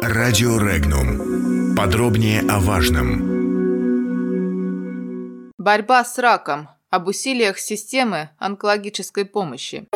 Радио Регнум. Подробнее о важном. Борьба с раком. Об усилиях системы онкологической помощи.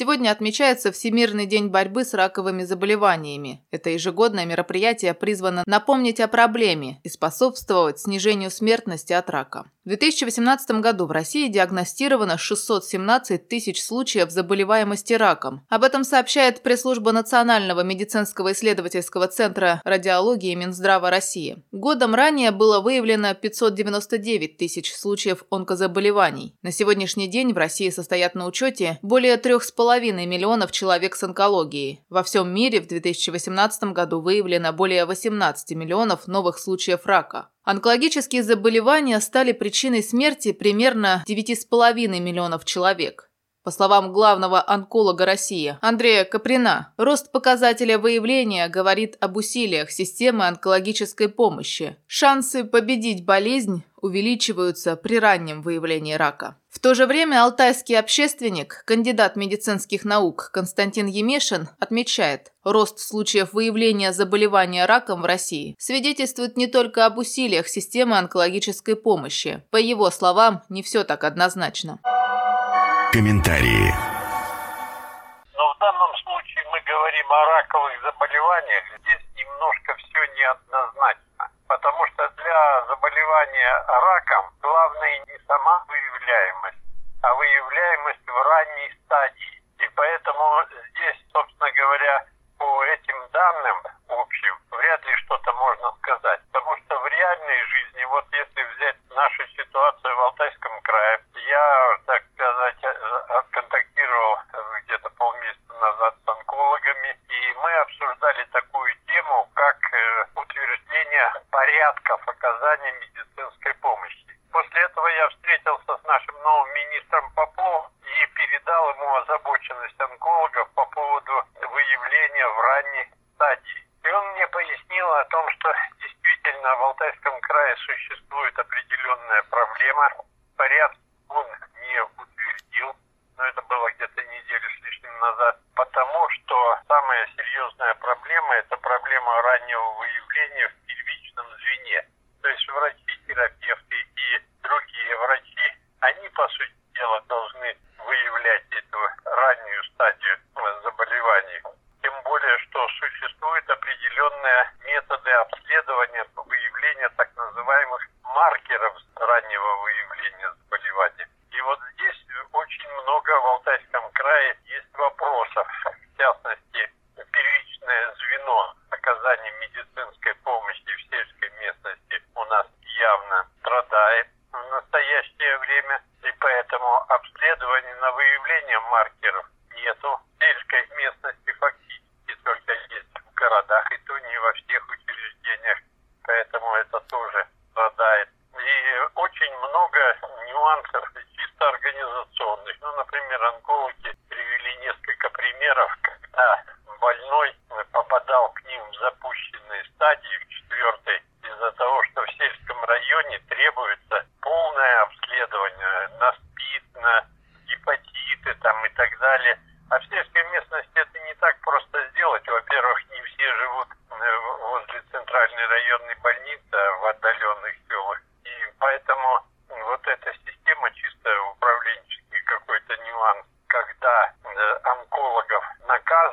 Сегодня отмечается Всемирный день борьбы с раковыми заболеваниями. Это ежегодное мероприятие призвано напомнить о проблеме и способствовать снижению смертности от рака. В 2018 году в России диагностировано 617 тысяч случаев заболеваемости раком. Об этом сообщает пресс-служба Национального медицинского исследовательского центра радиологии Минздрава России. Годом ранее было выявлено 599 тысяч случаев онкозаболеваний. На сегодняшний день в России состоят на учете более 3,5 миллионов человек с онкологией. Во всем мире в 2018 году выявлено более 18 миллионов новых случаев рака. Онкологические заболевания стали причиной смерти примерно 9,5 миллионов человек. По словам главного онколога России Андрея Каприна, рост показателя выявления говорит об усилиях системы онкологической помощи. Шансы победить болезнь увеличиваются при раннем выявлении рака. В то же время алтайский общественник, кандидат медицинских наук Константин Емешин отмечает, рост случаев выявления заболевания раком в России свидетельствует не только об усилиях системы онкологической помощи. По его словам, не все так однозначно. Комментарии. Но в данном случае мы говорим о раковых заболеваниях. Здесь немножко все неоднозначно. Потому что для заболевания раком главное не сама выявляемость, а выявляемость в ранней стадии. И поэтому здесь, собственно говоря, по этим данным общим вряд ли что-то можно сказать. Потому что в реальной жизни, вот если взять нашу ситуацию в Алтайском крае, я, так сказать, контактировал где-то полмесяца назад с онкологами, и мы обсуждали такую тему, как э, утверждение порядков оказания медицинской помощи. После этого я встретился с нашим новым министром Поповым и передал ему озабоченность онкологов по поводу выявления в ранней стадии. И он мне пояснил о том, что действительно в Алтайском крае существует определенная проблема. Порядок он не утвердил, но это было где-то неделю с лишним назад, потому что самая серьезная проблема – это проблема раннего выявления в первичном звене. То есть врачи, терапевты и другие врачи, они, по сути дела, должны выявлять эту раннюю стадию заболеваний. Тем более, что существуют определенные методы обследования выявления так называемых маркеров раннего выявления заболевания. И вот здесь очень много в Алтайском крае есть вопросов, в частности, первичное звено оказания медицинской помощи в сельской местности у нас явно страдает в настоящее время, и поэтому обследование на выявление маркеров нету. В сельской местности фактически только есть в городах, и то не во всех учреждениях, поэтому это тоже страдает. И очень много нюансов чисто организационных. Ну, например, онкологи привели несколько примеров, когда больной попадал к ним в запущенные стадии, в четвертой, из-за того, что в сельском районе требуется полное обследование на СПИД, на гепатиты там и так далее. А в сельской местности это не так просто сделать. Во-первых, не все живут э, возле центральной районной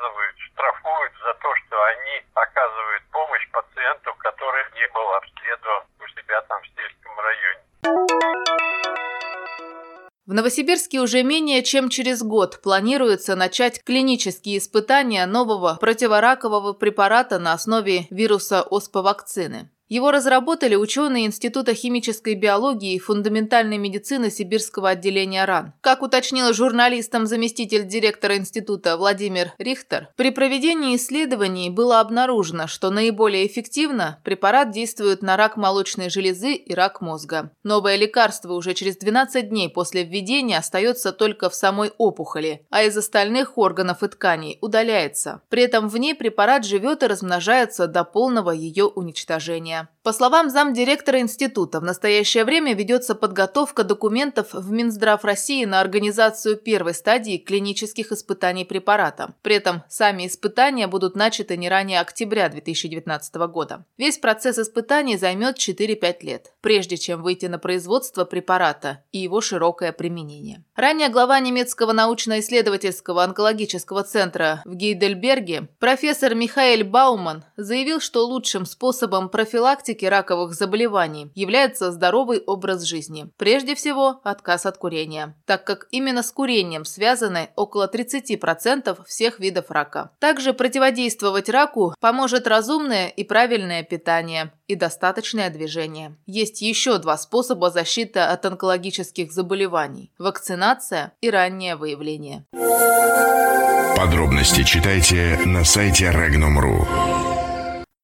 наказывают, штрафуют за то, что они оказывают помощь пациенту, который не был обследован у себя там в сельском районе. В Новосибирске уже менее чем через год планируется начать клинические испытания нового противоракового препарата на основе вируса оспа-вакцины. Его разработали ученые Института химической биологии и фундаментальной медицины Сибирского отделения РАН. Как уточнил журналистам заместитель директора института Владимир Рихтер, при проведении исследований было обнаружено, что наиболее эффективно препарат действует на рак молочной железы и рак мозга. Новое лекарство уже через 12 дней после введения остается только в самой опухоли, а из остальных органов и тканей удаляется. При этом в ней препарат живет и размножается до полного ее уничтожения. Лечения. По словам замдиректора института, в настоящее время ведется подготовка документов в Минздрав России на организацию первой стадии клинических испытаний препарата. При этом сами испытания будут начаты не ранее октября 2019 года. Весь процесс испытаний займет 4-5 лет, прежде чем выйти на производство препарата и его широкое применение. Ранее глава немецкого научно-исследовательского онкологического центра в Гейдельберге профессор Михаэль Бауман заявил, что лучшим способом профилактики раковых заболеваний является здоровый образ жизни. Прежде всего, отказ от курения, так как именно с курением связаны около 30% всех видов рака. Также противодействовать раку поможет разумное и правильное питание и достаточное движение. Есть еще два способа защиты от онкологических заболеваний – вакцинация и раннее выявление. Подробности читайте на сайте Regnum.ru.